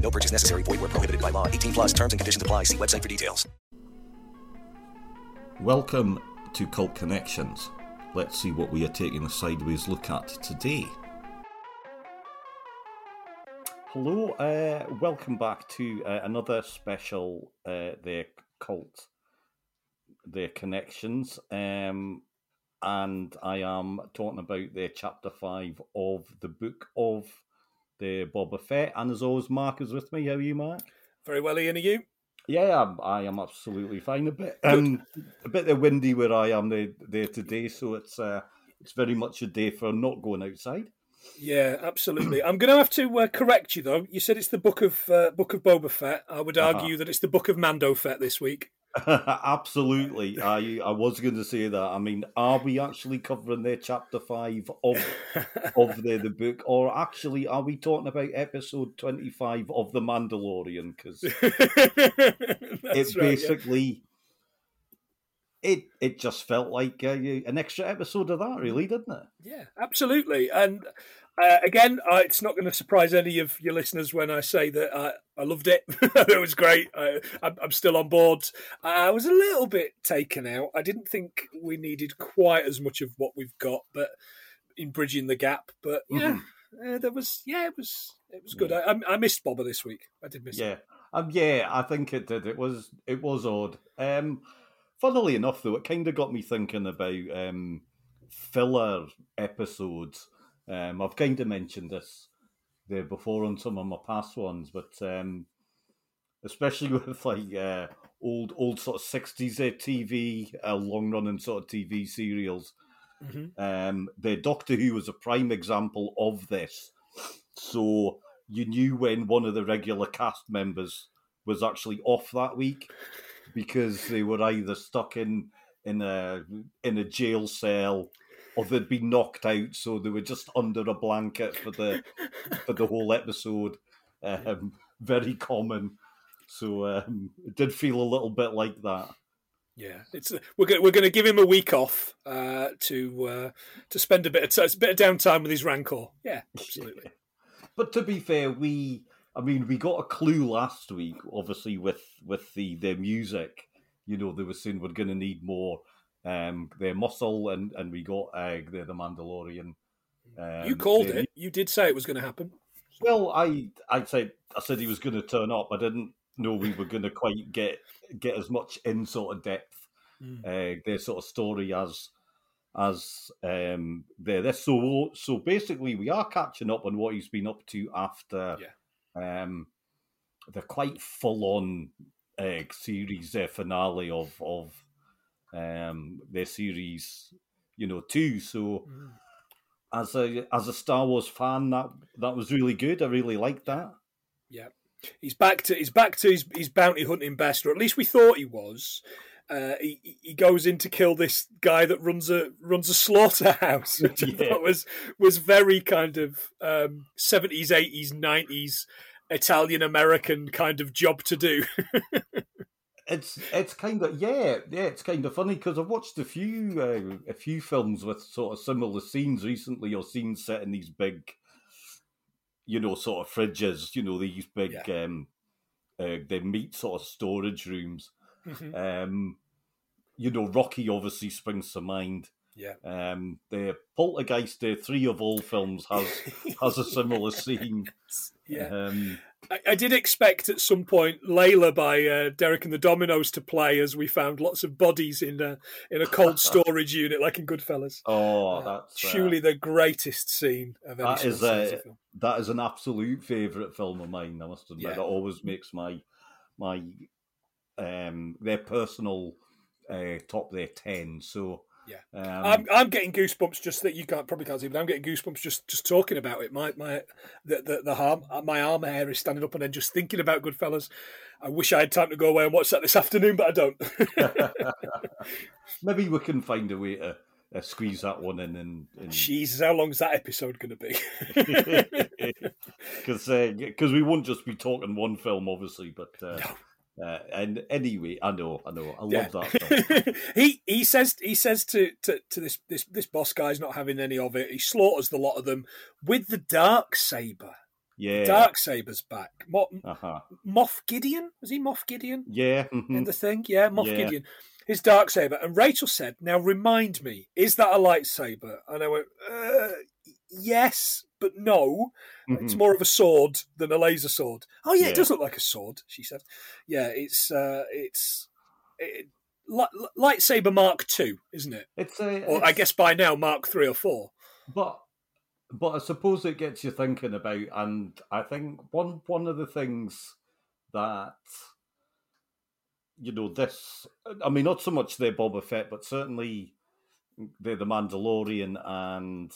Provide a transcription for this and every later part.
No purchase necessary. Void where prohibited by law. 18 plus terms and conditions apply. See website for details. Welcome to Cult Connections. Let's see what we are taking a sideways look at today. Hello, uh, welcome back to uh, another special uh, their cult, their connections, um, and I am talking about their chapter five of the book of the Boba Fett. And as always, Mark is with me. How are you, Mark? Very well, Ian. Are you? Yeah, I'm, I am absolutely fine. A bit, um, a bit windy where I am there, there today, so it's uh, it's very much a day for not going outside. Yeah, absolutely. I'm going to have to uh, correct you though. You said it's the book of uh, book of Boba Fett. I would Uh-huh. argue that it's the book of Mando Fett this week. Absolutely, I I was going to say that. I mean, are we actually covering their chapter five of of the the book, or actually are we talking about episode twenty five of the Mandalorian? Because it right, basically it it just felt like uh, an extra episode of that, really, didn't it? Yeah, absolutely. And uh, again, uh, it's not going to surprise any of your listeners when I say that I, I loved it. it was great. I, I'm, I'm still on board. I was a little bit taken out. I didn't think we needed quite as much of what we've got, but in bridging the gap. But yeah, uh, there was. Yeah, it was. It was good. I, I, I missed Boba this week. I did miss. Yeah, um, yeah, I think it did. It was it was odd. Um, funnily enough, though, it kind of got me thinking about um, filler episodes. Um, I've kind of mentioned this there before on some of my past ones, but um, especially with like uh, old old sort of sixties uh, TV, uh, long running sort of TV serials. Mhm. Um, the Doctor Who was a prime example of this. So you knew when one of the regular cast members was actually off that week because they were either stuck in in a in a jail cell or they'd been knocked out, so they were just under a blanket for the for the whole episode. Um, very common. So um, it did feel a little bit like that. Yeah, it's we're going we're going to give him a week off uh, to uh, to spend a bit of t- a bit of downtime with his rancor. Yeah, absolutely. But to be fair, we I mean we got a clue last week, obviously with with the their music. You know, they were saying we're going to need more um their muscle, and and we got uh, the the Mandalorian. Um, you called their- it. You did say it was going to happen. Well, I I said I said he was going to turn up. I didn't know we were going to quite get get as much in sort of depth Mm. uh, their sort of story as as um there. This so so basically we are catching up on what he's been up to after um the quite full on uh, series uh, finale of of um their series you know two. So Mm. as a as a Star Wars fan that that was really good. I really liked that. Yeah, he's back to he's back to his, his bounty hunting best, or at least we thought he was. Uh, he, he goes in to kill this guy that runs a runs a slaughterhouse, which I thought was was very kind of um, seventies, eighties, nineties Italian American kind of job to do. It's it's kind of yeah yeah it's kind of funny because I've watched a few uh, a few films with sort of similar scenes recently or scenes set in these big, you know, sort of fridges. You know these big um, uh, the meat sort of storage rooms. Mhm. Um, you know, Rocky obviously springs to mind. Yeah. Um, the Poltergeist, the three of all films, has has a similar scene. Yeah. Um, I, I did expect at some point Layla by uh, Derek and the Dominoes to play as we found lots of bodies in a in a cold storage unit like in Goodfellas. Oh, that's uh, Surely the greatest scene of any that is a film. that is an absolute favourite film of mine. I must admit, Yeah. that always makes my my um their personal uh, top their ten. So Yeah. um, I'm, I'm getting goosebumps just that you can't probably can't see, but I'm getting goosebumps just just talking about it. My my the the, the arm my arm hair is standing up, and then just thinking about Goodfellas. I wish I had time to go away and watch that this afternoon, but I don't. maybe we can find a way to uh, squeeze that one in and. and Jesus, how long is that episode going to be? because because we won't just be talking one film, obviously, but uh, uh, and anyway, I know, I know, I love that. He he says he says to, to, to this, this this boss guy's not having any of it. He slaughters the lot of them with the dark saber. Yeah, Dark saber's back. Mo- uh-huh. Moff Gideon was he Moff Gideon yeah, in mhm. the thing? Yeah, Moff Yeah. Gideon. His dark saber. And Rachel said, "Now remind me, is that a lightsaber?" And I went, uh, "Yes, but no. It's Mhm. more of a sword than a laser sword." Oh yeah, Yeah. it does look like a sword. She said, "Yeah, it's uh, it's." It, li- li- lightsaber Mark Two, isn't it? It's a, Or I guess by now Mark Three or Four. But but I suppose it gets you thinking about, and I think one one of the things that you know this, I mean, not so much they're Boba Fett, but certainly they're the Mandalorian, and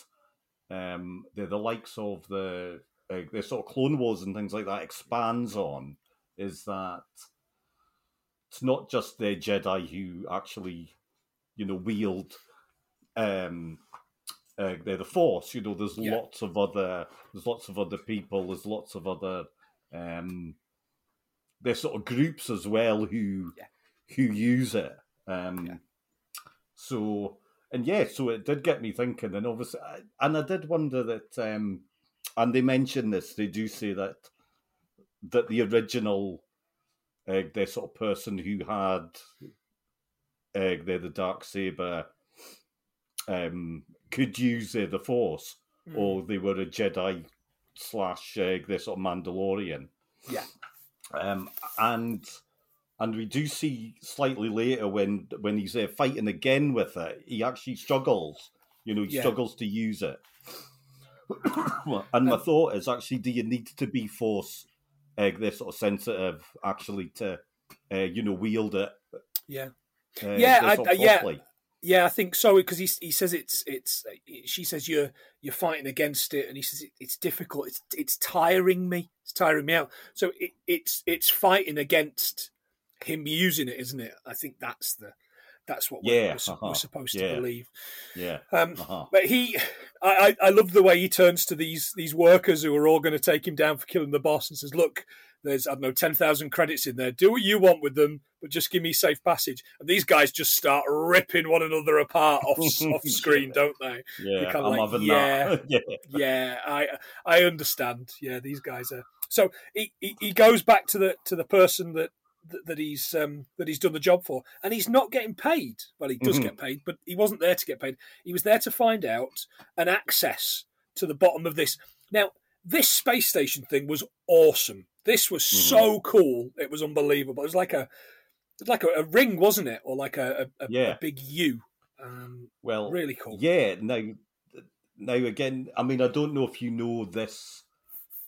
um, they're the likes of the uh, the sort of Clone Wars and things like that expands on is that it's not just the Jedi who actually, you know, wield um uh, they're the force you know there's Yeah. lots of other there's lots of other people there's lots of other um there's sort of groups as well who Yeah. who use it um Yeah. so and yeah so it did get me thinking and obviously I- and i did wonder that um and they mention this they do say that that the original uh, the sort of person who had uh, the the dark saber um, could use uh, the Force, Hmm. or they were a Jedi slash uh, the sort of Mandalorian. Yeah. Um, and and we do see slightly later when when he's uh, fighting again with it, he actually struggles. You know, he Yeah. struggles to use it. and my Um, thought is actually, do you need to be Force uh, this sort of sensitive actually to uh, you know wield it? Yeah. Uh, Yeah, I- I- yeah. Yeah, I think so because he he says it's it's she says you're you're fighting against it, and he says it, it's difficult. It's it's tiring me. It's tiring me out. So it, it's it's fighting against him using it, isn't it? I think that's the that's what we're, Yeah, we're, uh-huh, we're supposed yeah. to believe. Yeah. Um, Uh-huh. but he, I, I I love the way he turns to these these workers who are all going to take him down for killing the boss and says, "Look, there's I don't know ten thousand credits in there. Do what you want with them, but just give me safe passage." And these guys just start ripping one another apart off off screen, don't they? Yeah, kinda I'm like, yeah. that. yeah. Yeah, I I understand. Yeah, these guys are. So he, he, he goes back to the to the person that that, that he's um, that he's done the job for, and he's not getting paid. Well, he does Mhm. get paid, but he wasn't there to get paid. He was there to find out and access to the bottom of this. Now, this space station thing was awesome. This was Mm-hmm. so cool. It was unbelievable. It was like a like a, a ring, wasn't it, or like a, a, a, Yeah. a big U. Um, Well, really cool. Yeah. Now, now again, I mean, I don't know if you know this,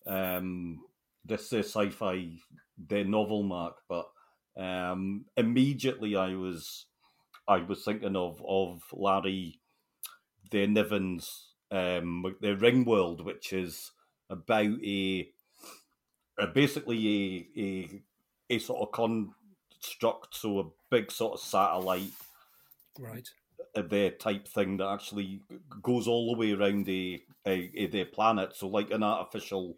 um, this uh, sci-fi the novel mark, but um, immediately I was, I was thinking of of Larry, the Niven's, um, the Ringworld, which is about a, a basically a a a sort of construct, so a big sort of satellite Right. The type thing that actually goes all the way around the their planet. So like an artificial,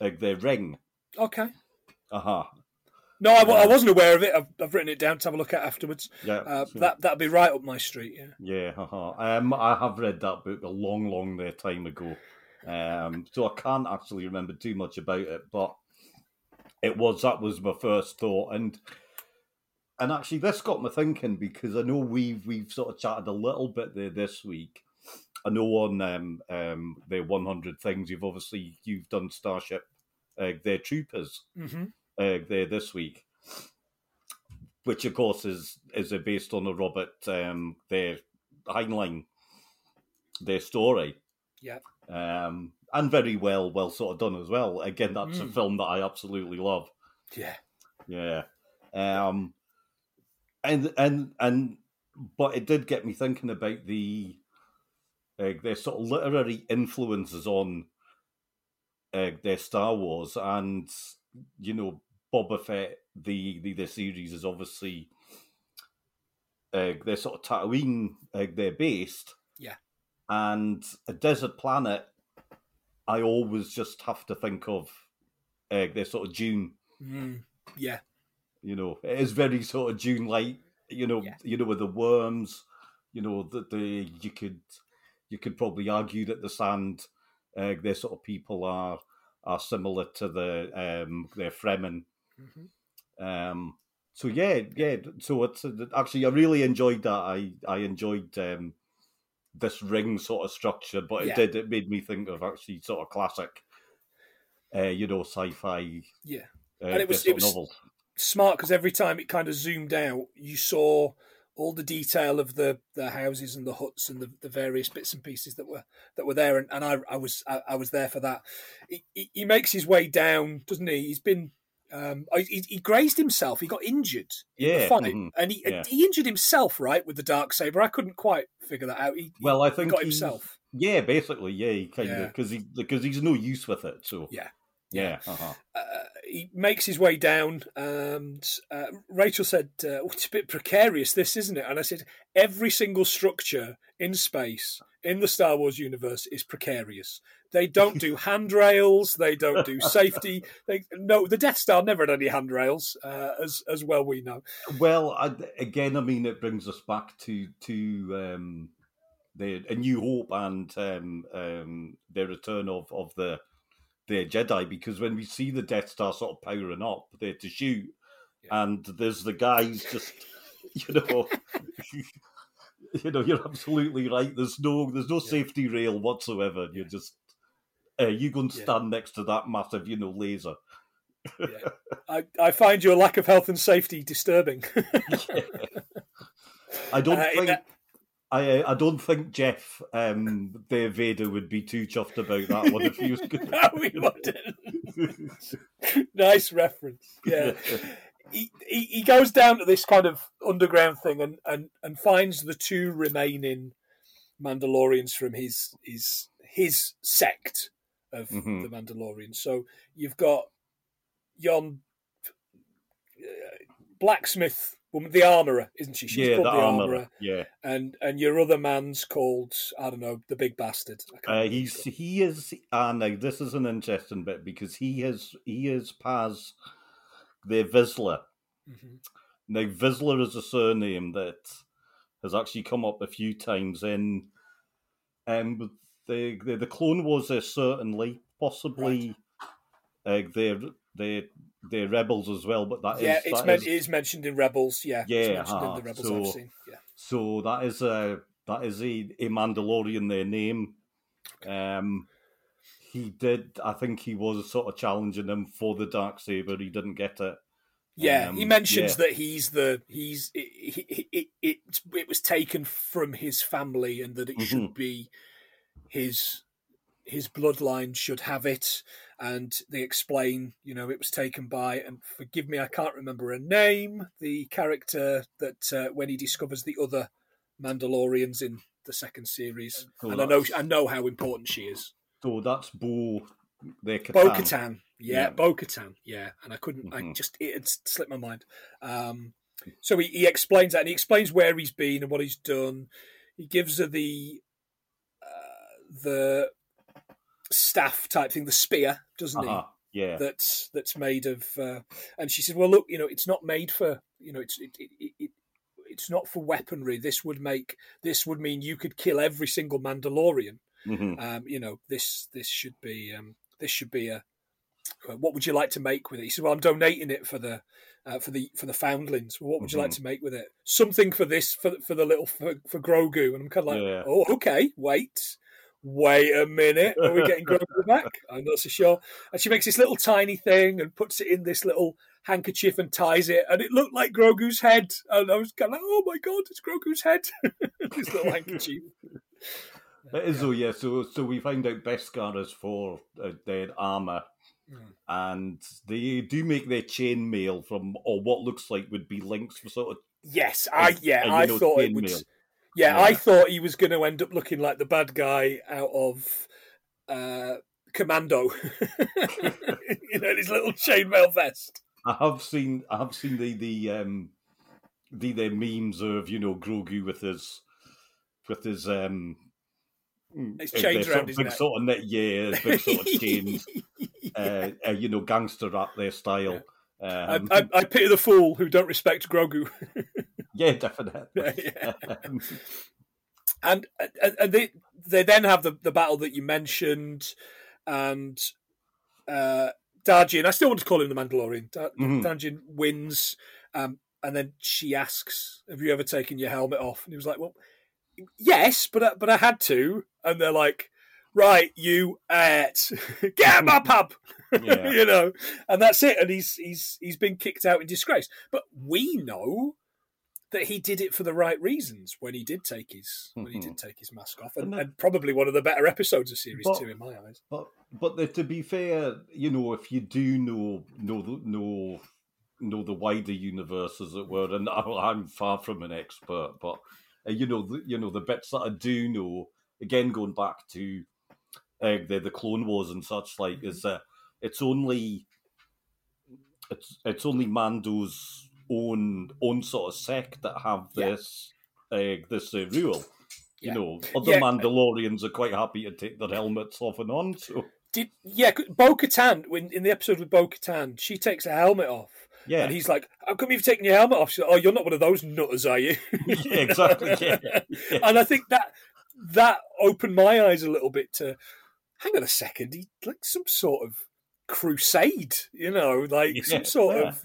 like their ring. Okay. Uh huh. No, I, I wasn't aware of it. I've, I've written it down to have a look at afterwards. Yeah. Uh, that that'd be right up my street. Yeah. Yeah. Uh huh. Um, I have read that book a long, long uh, time ago. Um, so I can't actually remember too much about it, but it was that was my first thought, and and actually this got me thinking because I know we've we've sort of chatted a little bit there this week. I know on um, um, the 100 things you've obviously you've done Starship uh, their troopers hmm uh, there this week, which of course is is based on a Robert um, their Heinlein their story. Yeah. Um, and very well, well sort of done as well. Again, that's a Mm. film that I absolutely love. Yeah. Yeah. Um and and and but it did get me thinking about the uh, their sort of literary influences on uh, their Star Wars and you know Boba Fett the the, the series is obviously uh, they're sort of Tatooine uh, they're based Yeah. and a desert planet I always just have to think of uh, their sort of Dune, Mm. Yeah. you know it is very sort of Dune light you know Yeah. you know with the worms you know that the you could you could probably argue that the sand uh, their sort of people are are similar to the um their Fremen hmm um so yeah yeah so it's actually I really enjoyed that I I enjoyed um this ring sort of structure but it Yeah. did it made me think of actually sort of classic uh you know sci-fi Yeah. uh, And it was- it was- novels Smart because every time it kind of zoomed out, you saw all the detail of the, the houses and the huts and the, the various bits and pieces that were that were there, and, and I, I was I, I was there for that. He, he, he makes his way down, doesn't he? He's been um, he, he grazed himself. He got injured Yeah, fight, mhm, and he yeah. he injured himself right with the dark saber. I couldn't quite figure that out. He, Well, I think got himself. Yeah, basically, yeah, he kind Yeah. of because he because he's no use with it. So Yeah. Yeah, uh-huh. uh, he makes his way down, and uh, Rachel said, uh, oh, "It's a bit precarious, this, isn't it?" And I said, "Every single structure in space in the Star Wars universe is precarious. They don't do handrails. They don't do safety. They, no, the Death Star never had any handrails, uh, as as well we know. Well, I, again, I mean, it brings us back to to um, the A New Hope and um, um, the return of of the the Jedi, because when we see the Death Star sort of powering up there to shoot, and there's the guys just, you know. You know, you're absolutely right. There's no, there's no safety rail whatsoever. You're just, uh, you go and Yeah. stand next to that massive, you know, laser. Yeah. I, I find your lack of health and safety disturbing. I don't Uh, think yeah. I I don't think Jeff um the Vader would be too chuffed about that one if he was good. no, wouldn't. nice reference. Yeah. He, he he goes down to this kind of underground thing and, and, and finds the two remaining Mandalorians from his his his sect of Mhm. the Mandalorians. So you've got yon uh, blacksmith woman, the armorer, isn't she? She's yeah, called the the, armorer, Yeah, and and your other man's called I don't know the big bastard. Uh, he's he is. Ah, now this is an interesting bit because he has he is Paz the Vizsla. Mhm. Now Vizsla is a surname that has actually come up a few times in um the the, the Clone Wars. Is certainly possibly uh, they're they they're rebels as well, but that is yeah, it's that men- is- it is mentioned in Rebels. Yeah, Yeah, it's mentioned in uh-huh. the Rebels So- I've seen. Yeah, So that is a that is a, a Mandalorian. Their name. Um, he did. I think he was sort of challenging him for the dark saber. He didn't get it. yeah. he Um, mentions yeah. that he's the he's it it, it it it was taken from his family and that it Mm-hmm. should be his his bloodline should have it. And they explain, you know, it was taken by and forgive me, I can't remember her name. The character that uh, when he discovers the other Mandalorians in the second series, Oh, and I know I know how important she is. So that's Bo. The Bo Katan. Yeah, Yeah. Bo Katan. Yeah. And I couldn't, I Mhm. just, it had slipped my mind. Um, so he, he explains that and he explains where he's been and what he's done. He gives her the, uh, the staff type thing, the spear, doesn't he? Uh-huh. Yeah. That's that's made of, uh, and she said, "Well, look, you know, it's not made for, you know, it's it, it, it, it's not for weaponry. This would make this would mean you could kill every single Mandalorian Mhm. um, you know, this this should be um, this should be a. uh, What would you like to make with it? He said, "Well, I'm donating it for the uh, for the for the foundlings. Well, what would you like Mhm. to make with it? Something for this for for the little for, for Grogu." And I'm kind of like, Yeah. "Oh, okay, wait, wait a minute, are we getting Grogu back? I'm not so sure. And she makes this little tiny thing and puts it in this little handkerchief and ties it, and it looked like Grogu's head. And I was kind of like, oh my god, it's Grogu's head. this little handkerchief. It is, oh yeah. So, so we find out Beskar is for uh, their armor, and they do make their chain mail from, or what looks like would be links for sort of. Yes, I yeah, uh, I know, thought it would. mail. Yeah, Yeah. I thought he was going to end up looking like the bad guy out of uh, Commando. you know, his little chainmail vest. I have seen, I have seen the the um, the the memes of you know Grogu with his with his um. His uh, chains around sort, his big neck. sort of net, yeah, big sort of chains, uh, uh, you know, gangster rap their style. Um, I, I, I pity the fool who don't respect Grogu. yeah, definitely. Yeah. Um, and and, and they they then have the, the battle that you mentioned, and uh, Djarin. I still want to call him the Mandalorian. Da- Mhm. Djarin wins, um, and then she asks, "Have you ever taken your helmet off?" And he was like, "Well, yes, but I, but I had to." And they're like, "Right, you at get out my pub." Yeah. you know, and that's it. And he's he's he's been kicked out in disgrace. But we know that he did it for the right reasons when he did take his when he did take his mask off, and, And that- and probably one of the better episodes of series But- two in my eyes. But but the, to be fair, you know, if you do know know the- know know the wider universe, as it were, and I'm far from an expert, but uh, you know, the, you know the bits that I do know. Again, going back to uh, the the Clone Wars and such like, is that it's only it's it's only Mando's own own sort of sect that have Yeah. this uh, this uh, rule. You know, other Yeah. Mandalorians are quite happy to take their helmets off and on. So Did yeah, Bo Katan when in the episode with Bo Katan, she takes her helmet off. yeah, And he's like, "How come you've taken your helmet off?" She's like, "Oh, you're not one of those nutters, are you?" Yeah, exactly, yeah, yeah. And I think that that opened my eyes a little bit to, hang on a second, he like some sort of crusade, you know, like Yeah, some sort yeah. of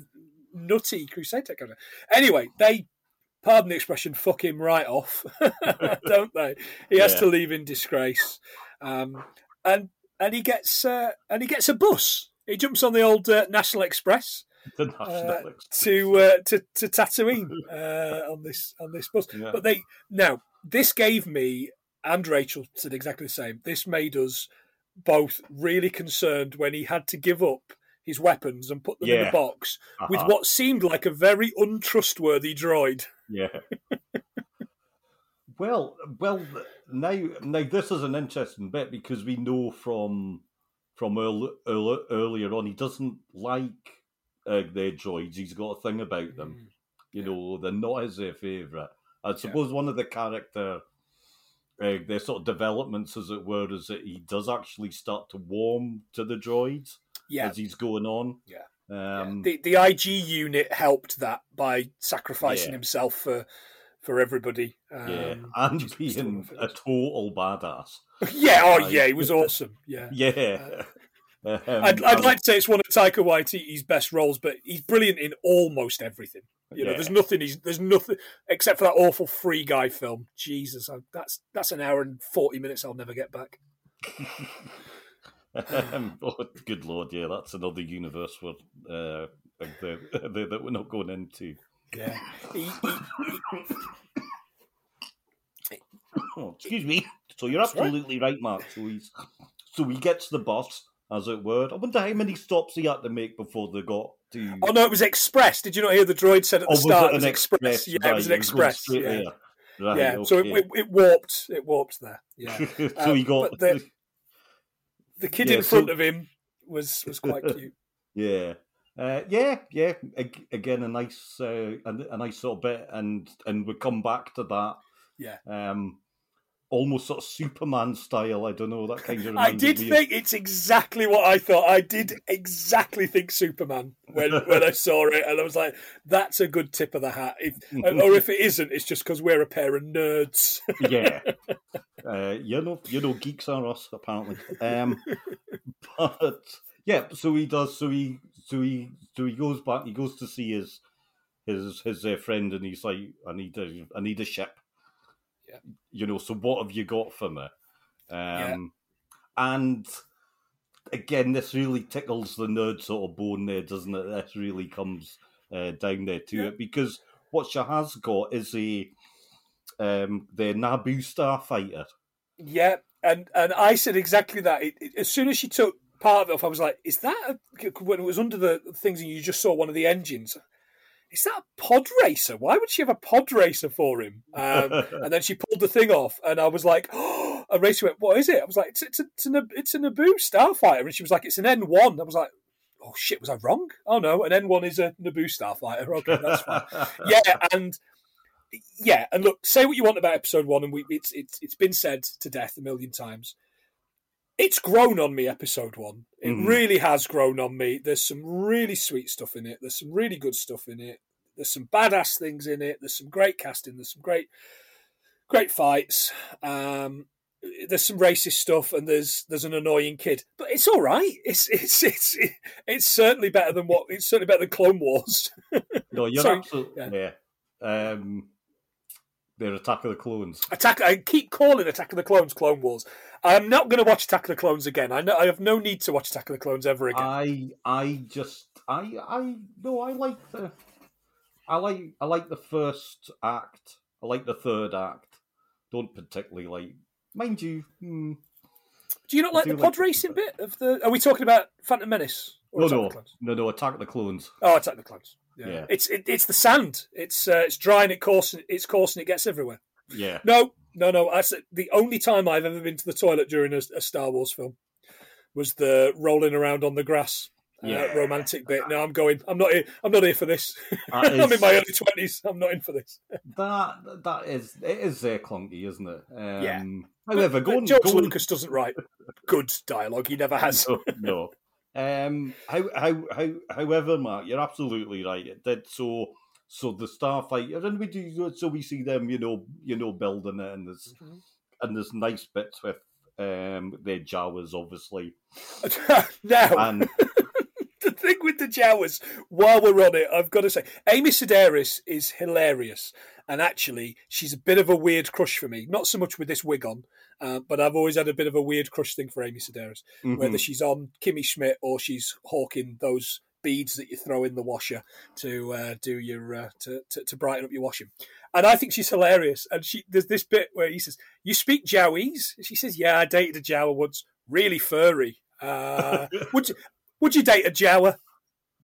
nutty crusade type kind of. Anyway, they pardon the expression, fuck him right off, don't they? He has Yeah. to leave in disgrace, um, and and he gets uh, and he gets a bus. He jumps on the old uh, National Express the national to uh, to to Tatooine uh, on this on this bus. But they now this gave me and Rachel said exactly the same. This made us both really concerned when he had to give up his weapons and put them in a box with Uh-huh. what seemed like a very untrustworthy droid. Yeah. well, well, now, now this is an interesting bit because we know from from earl, earl, earlier on he doesn't like uh, their droids. He's got a thing about them. You know, they're not his uh, favourite. I suppose one of the character, uh, their sort of developments, as it were, is that he does actually start to warm to the droids Yeah. as he's going on. Yeah. Um, The the IG unit helped that by sacrificing Yeah. himself for for everybody. Um, yeah, and which is still being a total badass. yeah, oh yeah, he was awesome. Yeah. Yeah. Um, I'd, I'd and- like to say it's one of Taika Waititi's best roles, but he's brilliant in almost everything. You know, Yeah. there's nothing he's there's nothing except for that awful Free Guy film. Jesus, I, that's that's an hour and forty minutes I'll never get back. um, oh, good lord, yeah, that's another universe where, uh, the, the, that we're not going into. Yeah, Oh, excuse me. So you're absolutely right, Mark. So he's so he gets the bus, as it were. I wonder how many stops he had to make before they got to. oh no, it was Express. Did you not hear the droid said at the Oh, was start? it It was an Express. Yeah, it was an Express. Yeah. Right, yeah. So it, it, it warped. It warped there. Yeah. so Um, he got the- The kid Yeah, in front so- of him was was quite cute. Yeah. Uh, yeah, yeah. Again, a nice, uh, a, a nice sort of bit, and and we come back to that. Yeah. Um, almost sort of Superman style. I don't know. That kind of. I did me of- think it's exactly what I thought. I did exactly think Superman when when I saw it, and I was like, "That's a good tip of the hat." If, or if it isn't, it's just because we're a pair of nerds. yeah. Uh, you know, you know, geeks are us apparently. Um, but yeah, so he does. So he, so he, so he goes back. He goes to see his his his uh, friend, and he's like, "I need a, I need a ship." Yeah. You know. So what have you got for me? Um, And again, this really tickles the nerd sort of bone there, doesn't it? This really comes uh, down there to Yeah. it because what she has got is a um, the Naboo starfighter. Yeah, and and I said exactly that. It, it- as soon as she took part of it off, I was like, "Is that a, when it was under the things and you just saw one of the engines? Is that a pod racer? Why would she have a pod racer for him?" Um, and then she pulled the thing off, and I was like, oh, "A racer went, what is it?" I was like, "It's it's a, it's a, it's a Naboo starfighter," and she was like, "It's an N one." I was like. Oh shit! Was I wrong? Oh no, an N one is a Naboo starfighter. Okay, that's fine. yeah, and yeah, and look, say what you want about episode one, and we, it's it's it's been said to death a million times. It's grown on me, episode one. It Mhm. really has grown on me. There's some really sweet stuff in it. There's some really good stuff in it. There's some badass things in it. There's some great casting. There's some great, great fights. Um, there's some racist stuff, and there's there's an annoying kid, but it's all right. It's it's it's it's certainly better than what it's certainly better than Clone Wars. No, you're Sorry, absolutely yeah. Um, they're Attack of the Clones. Attack. I keep calling Attack of the Clones Clone Wars. I'm not going to watch Attack of the Clones again. I know I have no need to watch Attack of the Clones ever again. I I just I I no I like the I like I like the first act. I like the third act. Don't particularly like mind you. Hmm, Do you not like the pod like racing bit of the? Are we talking about Phantom Menace? or no Attack of no the Clones? no no Attack of the Clones. Oh, Attack of the Clones. Yeah, Yeah. it's it, it's the sand. It's uh, it's dry and it course it's coarse and it gets everywhere. Yeah. No, no, no. I said the only time I've ever been to the toilet during a, a Star Wars film was the rolling around on the grass. Uh, romantic bit. No, I'm going. I'm not here. I'm not here for this. That I'm in my early twenties. I'm not in for this. That that is it is uh, clunky, isn't it? Um, Yeah. However, But going George going Lucas doesn't write good dialogue. He never has. no, no. Um, how, how, how, however, Mark, you're absolutely right. It did so. So the starfighter, and we do. So we see them, you know, you know, building it, and there's and there's nice bits with um their Jawas, obviously, now, and the thing with the Jawas, while we're on it, I've got to say, Amy Sedaris is hilarious. And actually, she's a bit of a weird crush for me. Not so much with this wig on, uh, but I've always had a bit of a weird crush thing for Amy Sedaris. Whether Mhm. she's on Kimmy Schmidt or she's hawking those beads that you throw in the washer to uh, do your uh, to, to to brighten up your washing. And I think she's hilarious. And she there's this bit where he says, "You speak Jawese?" She says, "Yeah, I dated a Jawa once. Really furry. Uh, would you would you date a Jawa?"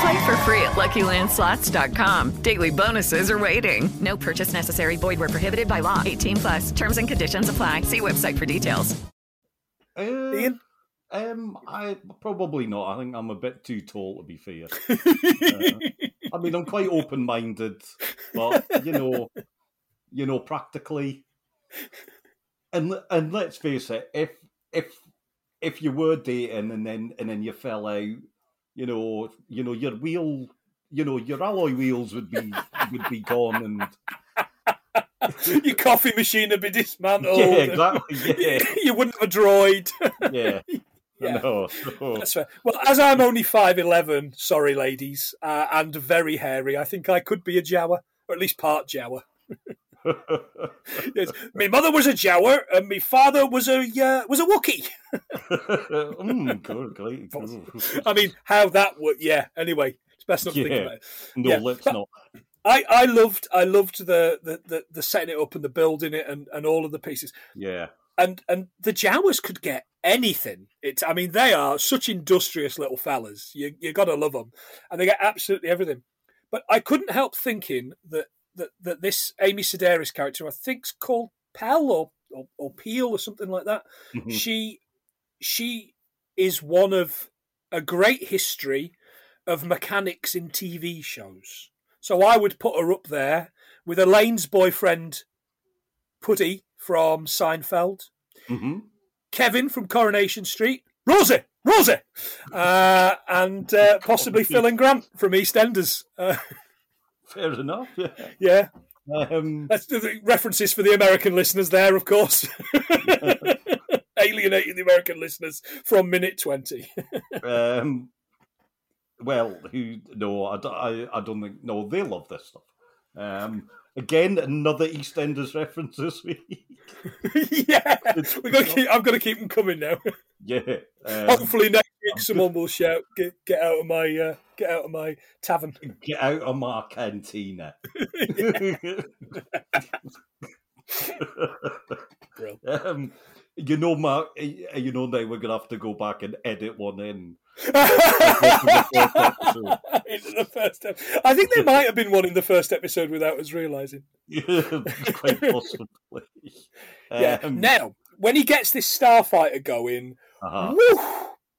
Play for free at LuckyLandSlots.com. Daily bonuses are waiting. No purchase necessary. Void were prohibited by law. 18 plus. Terms and conditions apply. See website for details. uh, Ian? um, I probably not. I think I'm a bit too tall to be fair. Uh, I mean, I'm quite open-minded, but you know, you know, practically, and and let's face it, if if if you were dating and then and then you fell out, you know, you know, your wheel, you know, your alloy wheels would be would be gone, and your coffee machine would be dismantled. yeah, exactly, yeah, you wouldn't have a droid. yeah. Yeah. No, so- That's fair. Well, as I'm only five eleven, sorry, ladies, uh, and very hairy, I think I could be a Jawa, or at least part Jawa. Yes. My mother was a Jawa, and my father was a uh, was a Wookiee. mm, good, great. good. I mean, how that would? Yeah. Anyway, it's best not to think about it. No, Yeah. let's But- not. I, I loved I loved the, the, the, the setting it up and the building it and, and all of the pieces. Yeah, And and the Jawas could get anything. It's I mean they are such industrious little fellas. You you got to love them, and they get absolutely everything. But I couldn't help thinking that that, that this Amy Sedaris character, I think's called Pell or, or or Peel or something like that. Mhm. She she is one of a great history of mechanics in TV shows. So I would put her up there with Elaine's boyfriend, Puddy from Seinfeld, hmm Kevin from Coronation Street, Rosie, Rosie, uh, and uh, possibly Phil and Grant from EastEnders. Uh, Fair enough. Yeah. Yeah. Um, That's the references for the American listeners there, of course. Alienating the American listeners from minute 20. um, well, who? No, I, don't- I, I don't think. No, they love this stuff. Um, again, another EastEnders reference this week. yeah. We're gonna keep, I'm going to keep them coming now. yeah. Um, Hopefully next week someone will shout, get, get out of my uh, get out of my tavern. Get out of my cantina. Um, you know, Mark. eh, You know, now we're gonna have to go back and edit one in. Into the first ep- I think there might have been one in the first episode without us realizing. Quite possibly. Yeah. Um, now, when he gets this starfighter going, uh-huh. woo,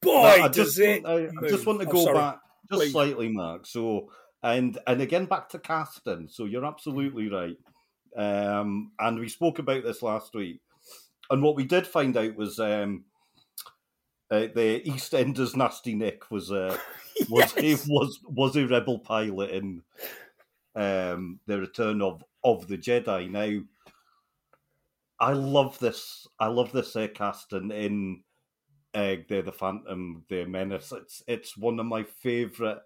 boy, I does just, it! I, I just want to Oh, go sorry. back just Please. slightly, Mark. So, and and again back to casting. So you're absolutely right. Um, and we spoke about this last week. And what we did find out was um, uh, the EastEnders Nasty Nick was uh, was Yes. was was a rebel pilot in um, the Return of of the Jedi. Now, I love this. I love this uh, casting in uh, the the Phantom, they're Menace. It's it's one of my favorite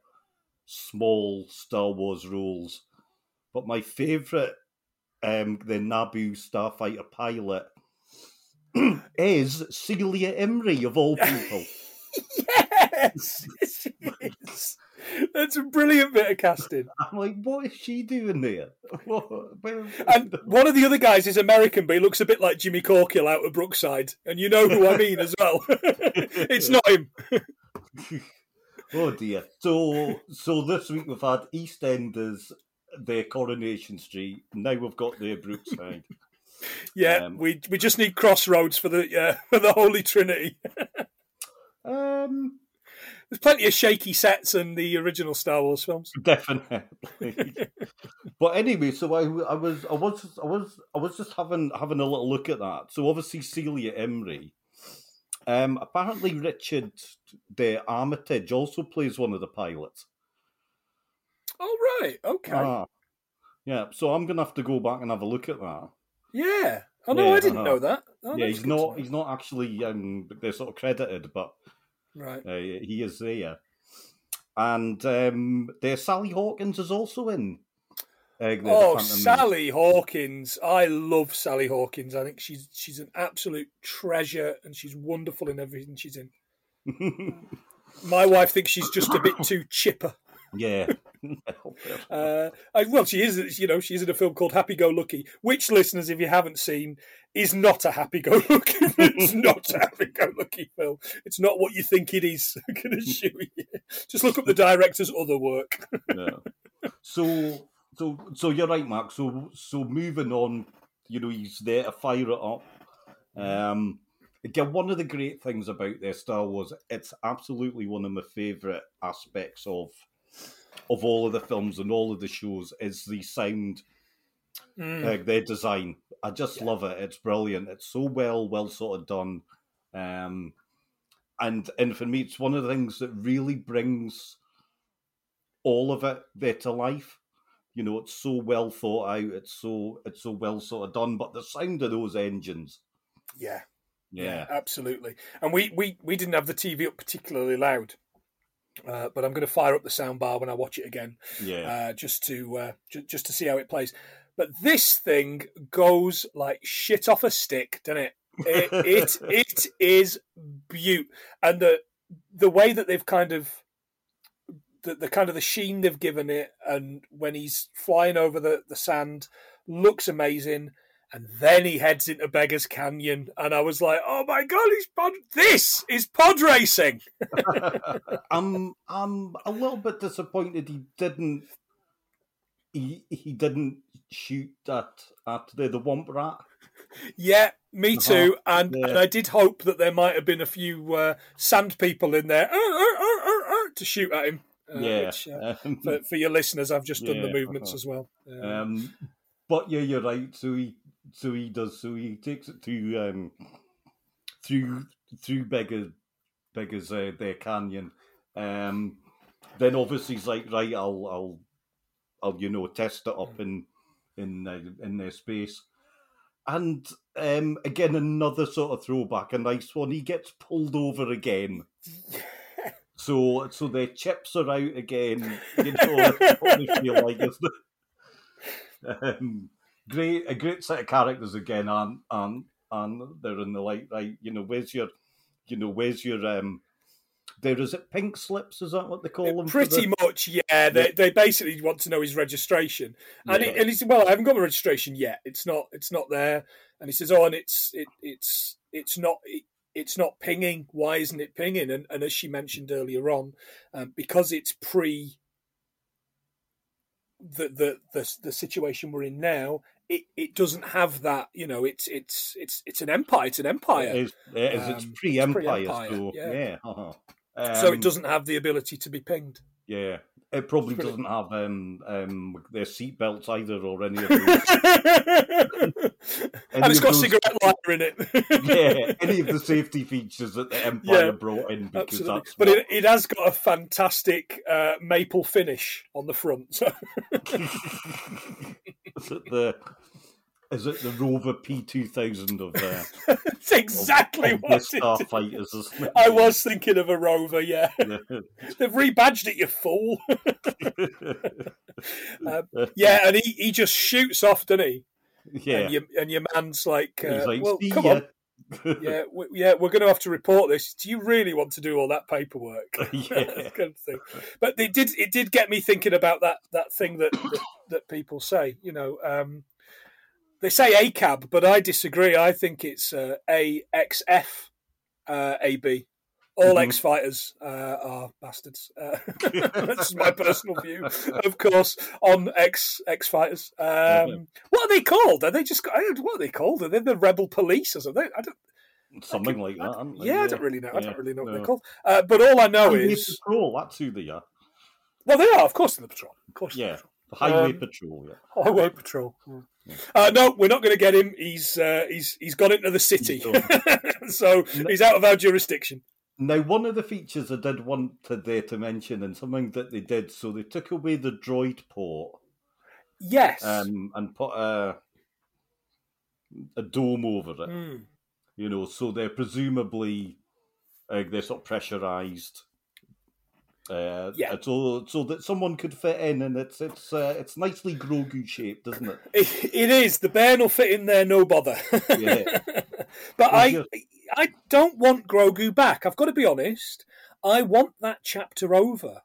small Star Wars roles. But my favorite, um, the Naboo starfighter pilot, is Celia Imrie of all people. Yes, is. That's a brilliant bit of casting. I'm like, what is she doing there? What, And one of the other guys is American, but he looks a bit like Jimmy Corkill out of Brookside, and you know who I mean as well. it's not him. oh dear. So so this week we've had EastEnders, their Coronation Street. Now we've got the Brookside. Yeah, Um, we we just need Crossroads for the uh, for the Holy Trinity. um, There's plenty of shaky sets in the original Star Wars films. definitely. but anyway, so I, I was I was I was I was just having having a little look at that. So obviously Celia Imrie. Um, apparently Richard the Armitage also plays one of the pilots. Oh right, okay, Ah. Yeah, so I'm gonna have to go back and have a look at that. yeah. Oh no, Yeah, I didn't uh-huh. know that. Oh, yeah, he's not he's not actually um they're sort of credited, but right. uh, he is there. And um there's Sally Hawkins is also in. Uh, Oh, Sally Hawkins! I love Sally Hawkins. I think she's she's an absolute treasure, and she's wonderful in everything she's in. My wife thinks she's just a bit too chipper. Yeah. Uh, I, well, she is. You know, she's in a film called Happy Go Lucky, which listeners, if you haven't seen, is not a Happy Go Lucky. it's not a Happy Go Lucky film. It's not what you think it is. I can assure you. Just look up the director's other work. yeah. So so so you're right, Mark. So so moving on, you know, he's there to fire it up. Um again, one of the great things about their Star Wars, it's absolutely one of my favourite aspects of of all of the films and all of the shows is the sound Mm. uh, their design. I just love it. It's brilliant. It's so well, well sort of done. Um, and and for me, it's one of the things that really brings all of it there to life. You know, it's so well thought out. It's so it's so well sort of done. But the sound of those engines, Yeah. yeah, absolutely. And we, we, we didn't have the TV up particularly loud, uh, but I'm going to fire up the soundbar when I watch it again, yeah, uh, just to uh, ju- just to see how it plays. But this thing goes like shit off a stick, doesn't it? It it, it is beaut, and the the way that they've kind of the, the kind of the sheen they've given it, and when he's flying over the, the sand, looks amazing. And then he heads into Beggars Canyon, and I was like, "Oh my god, he's pod! This is pod racing." I'm I'm a little bit disappointed he didn't he he didn't shoot at at the the Womp Rat. Yeah, me too. Uh-huh. And, Yeah. and I did hope that there might have been a few uh, sand people in there "Arr, arr, arr, arr, arr," to shoot at him. Uh, yeah, which, uh, for, for your listeners, I've just done the movements uh-huh. as well. Um, Um, but yeah, you're right. So he, so he does. So he takes it to um, through through Beggar, Beggar's uh, their canyon. Um, then obviously he's like, right, I'll, I'll, I'll you know test it up in in uh, in their space. And um, again, another sort of throwback, a nice one. He gets pulled over again. So, so their chips are out again. You know, feel like? Um, great, a great set of characters again, and and and they're in the light, right? You know, where's your, you know, where's your um, there is it pink slips? Is that what they call them? Pretty the- much, yeah. They, they basically want to know his registration, and, Yeah. he, and he said, "Well, I haven't got my registration yet. It's not. It's not there." And he says, "Oh, and it's it, it's it's not it, it's not pinging. Why isn't it pinging?" And, and as she mentioned earlier on, um, because it's pre the, the the the situation we're in now, it, it doesn't have that. You know, it's it's it's it's an empire. It's an empire. It is, it is, it's Um, pre-empire, pre-empire, so yeah. yeah. uh-huh. so Um, it doesn't have the ability to be pinged. Yeah, it probably doesn't have um um their seatbelts either or any of those. and it's got those- cigarette lighter in it. yeah, any of the safety features that the Empire Yeah, brought in because Absolutely. that's But what- it, it has got a fantastic uh, maple finish on the front. So is it the is it the Rover P two thousand of uh, it's exactly of, of what starfighters? Isn't it? I was thinking of a rover, yeah. Yeah. They've rebadged it, you fool. um, yeah, and he, he just shoots off, doesn't he? Yeah. And your, and your man's like, uh, like, well, "See come ya." on. yeah, we, yeah, we're going to have to report this. Do you really want to do all that paperwork? Yeah. kind of thing. But it did it did get me thinking about that that thing that that, that people say. You know, um, they say ACAB, but I disagree. I think it's uh, AXF uh, AB. All Mhm. X fighters uh, are bastards. Uh, that's my personal view, of course, on X X fighters. Um, what are they called? Are they just I don't, what are they called? Are they the rebel police or something? I don't. Something like that. aren't they? Yeah, I don't really know. I don't really know what no. they're called. Uh, but all I know Highway is patrol. That's who they are. well, they are, of course, they're the patrol. Of course, Yeah, the the highway Um, patrol. Yeah. Highway patrol. Uh, no, we're not going to get him. He's uh, he's he's gone into the city, so he's out of our jurisdiction. Now, one of the features I did want to there to mention, and something that they did, so they took away the droid port Yes. um, and put a a dome over it. Mm. You know, so they're presumably uh, they're sort of pressurized. Uh, Yeah. So so that someone could fit in, and it's it's uh, it's nicely Grogu shaped, isn't it? It, it is. The bear will fit in there, no bother. Yeah. but I, your- I don't want Grogu back. I've got to be honest. I want that chapter over.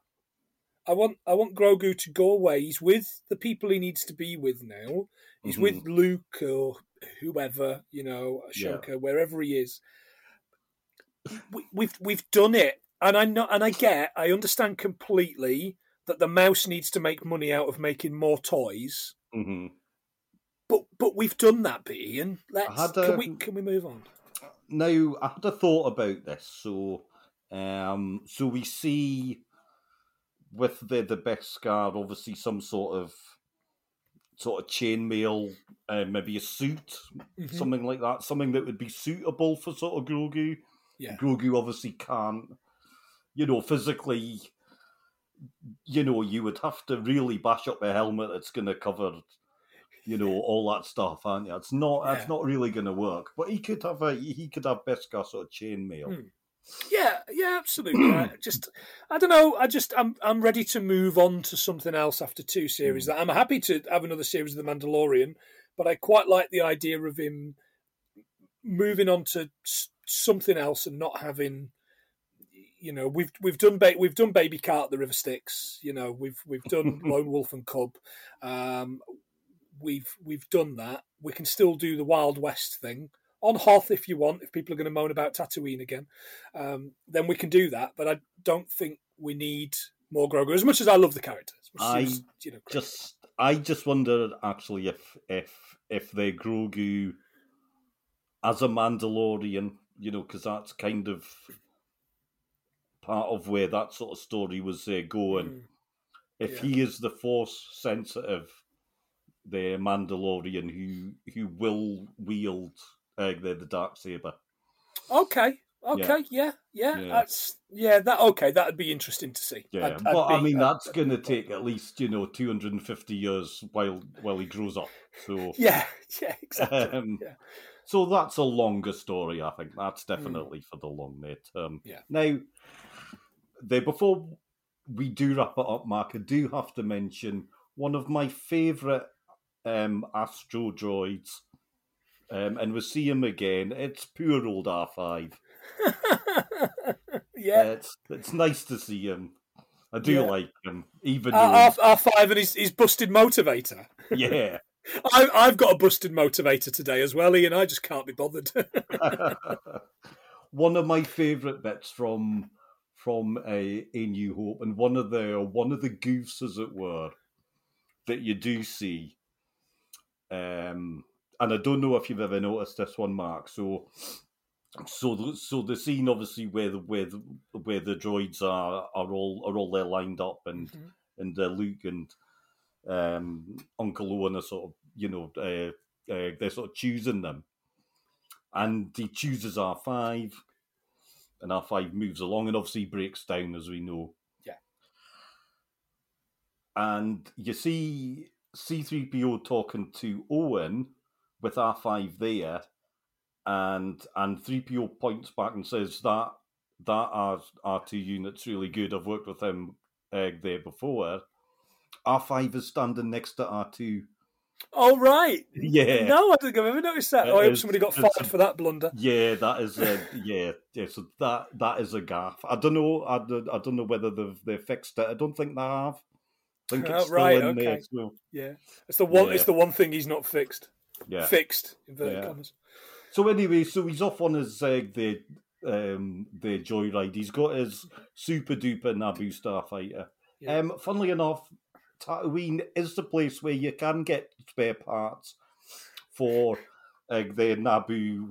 I want, I want Grogu to go away. He's with the people he needs to be with now. He's Mhm. with Luke or whoever, you know, Yeah. Wherever he is. We, we've we've done it, and I know, and I get, I understand completely that the mouse needs to make money out of making more toys. hmm But but we've done that, bit, Ian. Let's can we can we move on? Now, I had a thought about this. So, um, so we see with the the Beskar, obviously some sort of sort of chainmail, uh, maybe a suit, Mhm. something like that, something that would be suitable for sort of Grogu. Yeah. Grogu obviously can't, you know, physically. You know, you would have to really bash up a helmet that's going to cover, you know, all that stuff, aren't you? It's not. Yeah. That's not really going to work. But he could have a. He could have Beskar sort of chainmail. Hmm. Yeah, yeah, absolutely. I just, I don't know. I just, I'm, I'm ready to move on to something else after two series. Hmm. I'm happy to have another series of The Mandalorian, but I quite like the idea of him moving on to something else and not having. You know, we've we've done ba- we've done Baby Cart at the River Styx. You know, we've we've done Lone Wolf and Cub. Um, we've we've done that. We can still do the Wild West thing on Hoth if you want. If people are going to moan about Tatooine again, um, then we can do that. But I don't think we need more Grogu. As much as I love the character, I as, you know, just I just wonder actually if if if they Grogu as a Mandalorian, you know, because that's kind of part of where that sort of story was uh, going. Mm. If Yeah. he is the Force sensitive, the Mandalorian who who will wield uh, the the dark saber. okay, Okay, yeah, yeah, Yeah. that's yeah. That okay, that'd be interesting to see. Yeah, I'd- I'd but I mean I'd- that's going to take at least you know 250 years while while he grows up. So yeah, yeah, exactly. Um, yeah. So that's a longer story. I think that's definitely for the long way term. Yeah. Now, there before we do wrap it up, Mark, I do have to mention one of my favourite um, Astro droids, um, and we see him again. It's poor old R five. yeah. it's it's nice to see him. I do Yeah. like him, even R, though R, R five and his, his busted motivator. yeah. I, I've got a busted motivator today as well, Ian. I just can't be bothered. one of my favourite bits from from a, a New Hope, and one of the one of the goofs, as it were, that you do see. Um, and I don't know if you've ever noticed this one, Mark. So, so the, so the scene obviously where the where the, where the droids are are all are all there lined up, and and uh, Luke and um, Uncle Owen are sort of you know uh, uh, they're sort of choosing them and he chooses R five, and R five moves along, and obviously breaks down as we know. Yeah. And you see C three PO talking to Owen with R five there, and and three PO points back and says that that R R two unit's really good. I've worked with him uh, there before. R five is standing next to R two. Oh right. Yeah. No, I don't think I've ever noticed that. It oh, I hope somebody got fired for that blunder. Yeah, that is a yeah, yeah. So that that is a gaff. I don't know. I don't, I don't know whether they've they fixed it. I don't think they have. I think Oh, it's still right, in there. So, Yeah, it's the one. Yeah. It's the one thing he's not fixed. yeah. Fixed. Inverted Yeah. commas. So anyway, so he's off on his uh, the um the joyride. He's got his super duper Naboo starfighter. Yeah. Um, funnily enough, Tatooine is the place where you can get spare parts for uh, the Naboo,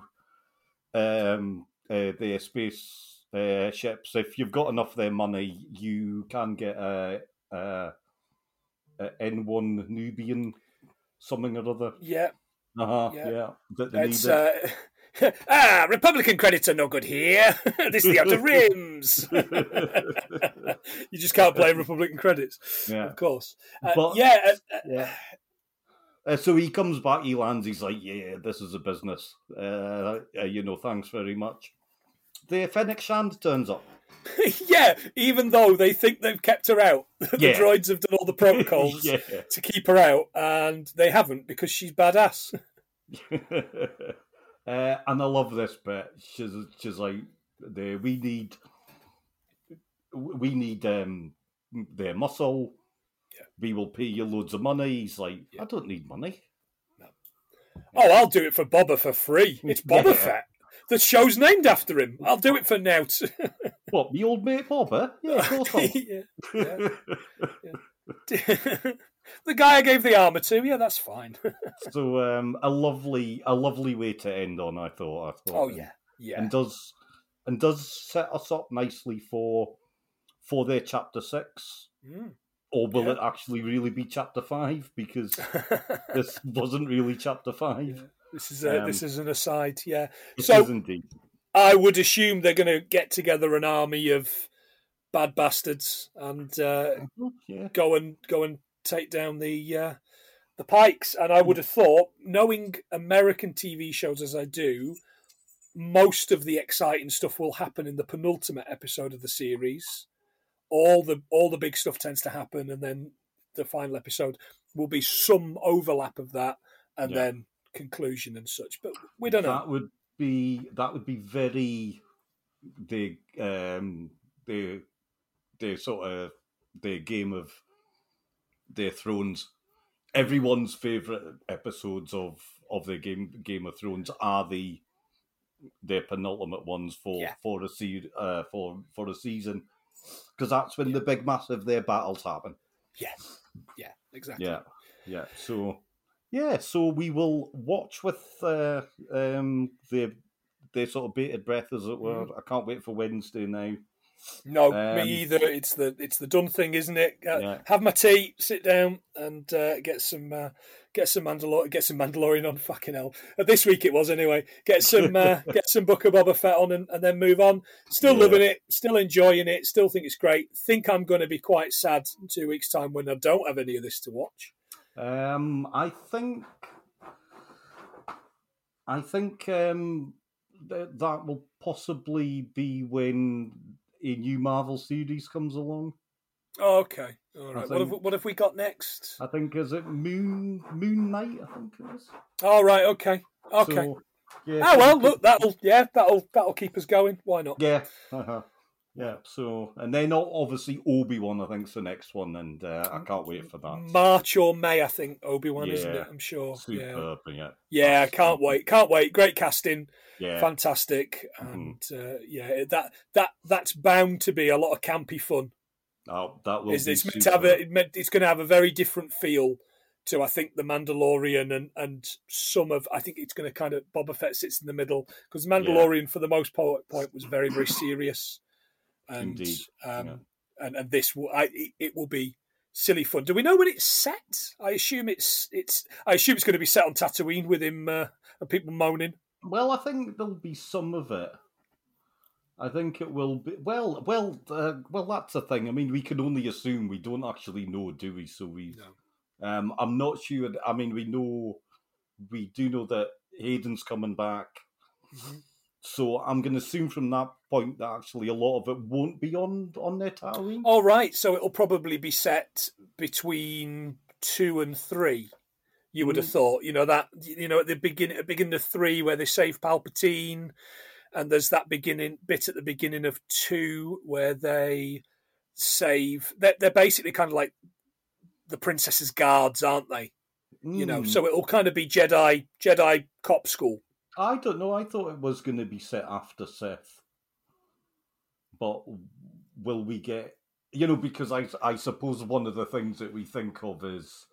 um, uh, their space uh, ships. If you've got enough of their money, you can get a, a, a N1 Nubian something or other. Yeah. Uh-huh, Yeah. yeah. That they It's needed. uh, ah, Republican credits are no good here. this is the outer rims. you just can't play Republican credits, Yeah. of course. Uh, But- yeah, uh, uh, Yeah. Uh, so he comes back, he lands, he's like, yeah, this is a business. Uh, uh, you know, thanks very much. The Fennec Shand turns up. yeah. Even though they think they've kept her out, the Yeah. droids have done all the protocols Yeah. to keep her out, and they haven't because she's badass. uh, and I love this bit. She's, she's like, we need, we need um, their muscle. We will pay you loads of money. He's like, I don't need money. Oh, I'll do it for Boba for free. It's Boba Yeah. Fett. The show's named after him. I'll do it for Nout. What, me old mate Bobber? Yeah, of course I'll. yeah. the guy I gave the armor to, yeah, that's fine. so um, a lovely, a lovely way to end on. I thought. I thought oh yeah, yeah. and does and does set us up nicely for for their chapter six. Mm. Or will Yeah. it actually really be chapter five? Because this wasn't really chapter five. This is a, Um, this is an aside, yeah. So indeed. I would assume they're going to get together an army of bad bastards and uh, yeah. go and go and take down the uh, the Pikes. And I would have thought, knowing American TV shows as I do, most of the exciting stuff will happen in the penultimate episode of the series. All the all the big stuff tends to happen, and then the final episode will be some overlap of that, and Yeah. then conclusion and such. But we don't know. That would be that would be very the um the the sort of the game of their thrones. Everyone's favorite episodes of of the game Game of Thrones are the their penultimate ones for Yeah. for a se- uh, for for a season because that's when the big massive their battles happen. Yes. yeah, exactly. Yeah, yeah. So, yeah, so we will watch with uh, um, the the sort of bated breath, as it were. Mm-hmm. I can't wait for Wednesday now. No, Um, me either. It's the it's the done thing, isn't it? Uh, Yeah. Have my tea, sit down, and uh, get some uh, get some Mandalor get some Mandalorian on. Fucking hell, uh, this week it was anyway. Get some uh, get some Book of Boba Fett on, and, and then move on. Still Yeah. loving it, still enjoying it, still think it's great. Think I'm going to be quite sad in two weeks' time when I don't have any of this to watch. Um, I think, I think um, th- that will possibly be when a new Marvel series comes along. Oh, okay, All right. Right. What have, what have we got next? I think is it Moon Moon Knight? I think it is. All right, okay, okay. So, yeah, oh well, look, that'll yeah, that'll that'll keep us going. Why not? Yeah, uh-huh. Yeah. So, and then obviously Obi Wan, I think's the next one, and uh, I can't wait for that. March or May, I think Obi Wan, isn't it? I'm sure. Yeah. Superb, yeah. Yeah, I can't wait. Can't wait. Great casting. Yeah. Fantastic. Mhm. And uh, yeah, that that that's bound to be a lot of campy fun. Oh, that will It's, be it's meant to have a, it's going to have a very different feel to I think the Mandalorian and and some of I think it's going to kind of Boba Fett sits in the middle because Mandalorian for the most part point was very very serious. And Indeed, um and and this will I it- it will be silly fun. Do we know when it's set? I assume it's it's I assume it's going to be set on Tatooine with him uh, and people moaning. Well, I think there'll be some of it. I think it will be well, well, uh, well. That's the thing. I mean, we can only assume. We don't actually know, do we? So we, um, I'm not sure. I mean, we know, we do know that Hayden's coming back. So I'm going to assume from that point that actually a lot of it won't be on on their Tatooine. All right, so it'll probably be set between two and three. You would have Mm. thought, you know that you know at the beginning, at the beginning of three, where they save Palpatine, and there's that beginning bit at the beginning of two where they save. They're, they're basically kind of like the princess's guards, aren't they? You know, Mm. so it'll kind of be Jedi Jedi cop school. I don't know. I thought it was going to be set after Sith, but will we get? You know, because I I suppose one of the things that we think of is,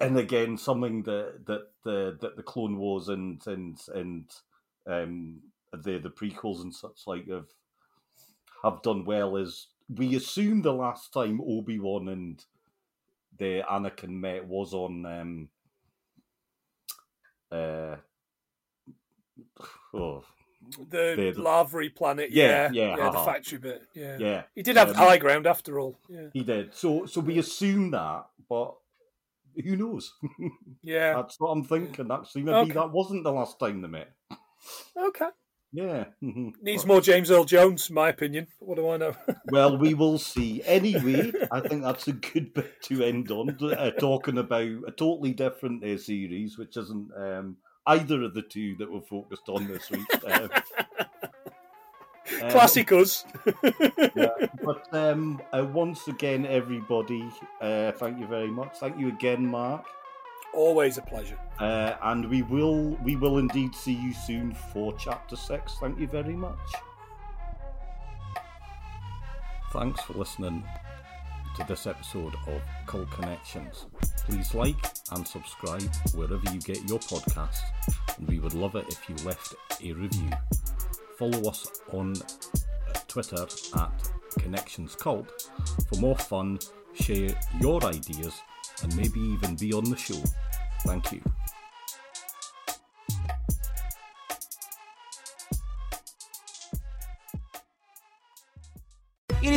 and again, something that that the that the Clone Wars and and and um the the prequels and such like have have done well is we assume the last time Obi Wan and the Anakin met was on um uh oh The, The- Lavery planet, Yeah, yeah, yeah, the factory bit, yeah. Yeah. He did have Um, high ground after all. Yeah, He did. So so we assume that, but who knows? yeah. That's what I'm thinking. Actually, maybe Okay. that wasn't the last time they met. Okay. Yeah. Needs more James Earl Jones, in my opinion. What do I know? well, we will see. Anyway, I think that's a good bit to end on, uh, talking about a totally different uh, series, which isn't um, either of the two that we're focused on this week. Um, um, yeah. But um, uh, once again, everybody, uh, thank you very much. Thank you again, Mark. Always a pleasure. Uh, and we will we will indeed see you soon for chapter six. Thank you very much. Thanks for listening to this episode of Cult Connections. Please like and subscribe wherever you get your podcasts, and we would love it if you left a review. Follow us on Twitter at Connections Cult for more fun. Share your ideas and maybe even be on the show. Thank you.